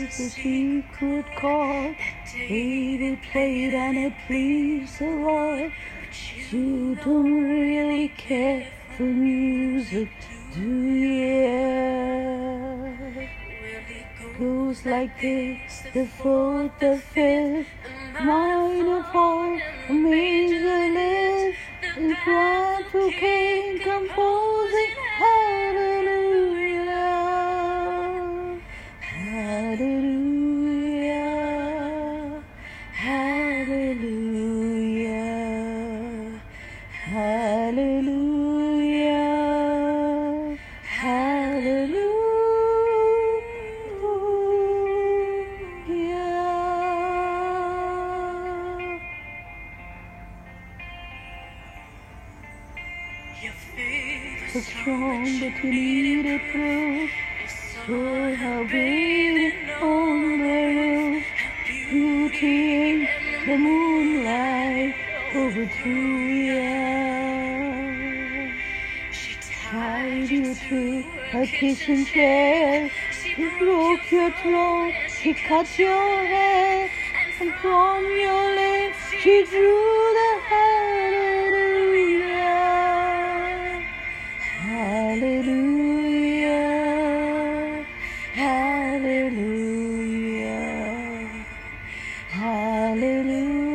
the secret chord David played and it pleased the Lord. You don't really care for music, do you? Goes like this, the fourth, the fifth, minor a major lift, and glad who hallelujah, hallelujah. Your faith So is strong, but you need it through. So how waiting on the roof, beauty in the moonlight overthrew you. Tied you to a kitchen chair, she broke your throat, she cut your hair, and from your lips she drew the hallelujah. Hallelujah, hallelujah, hallelujah.